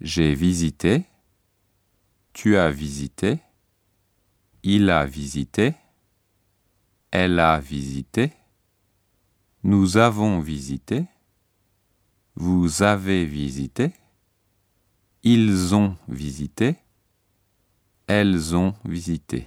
J'ai visité. Tu as visité. Il a visité. Elle a visité. Nous avons visité. Vous avez visité. Ils ont visité. Elles ont visité.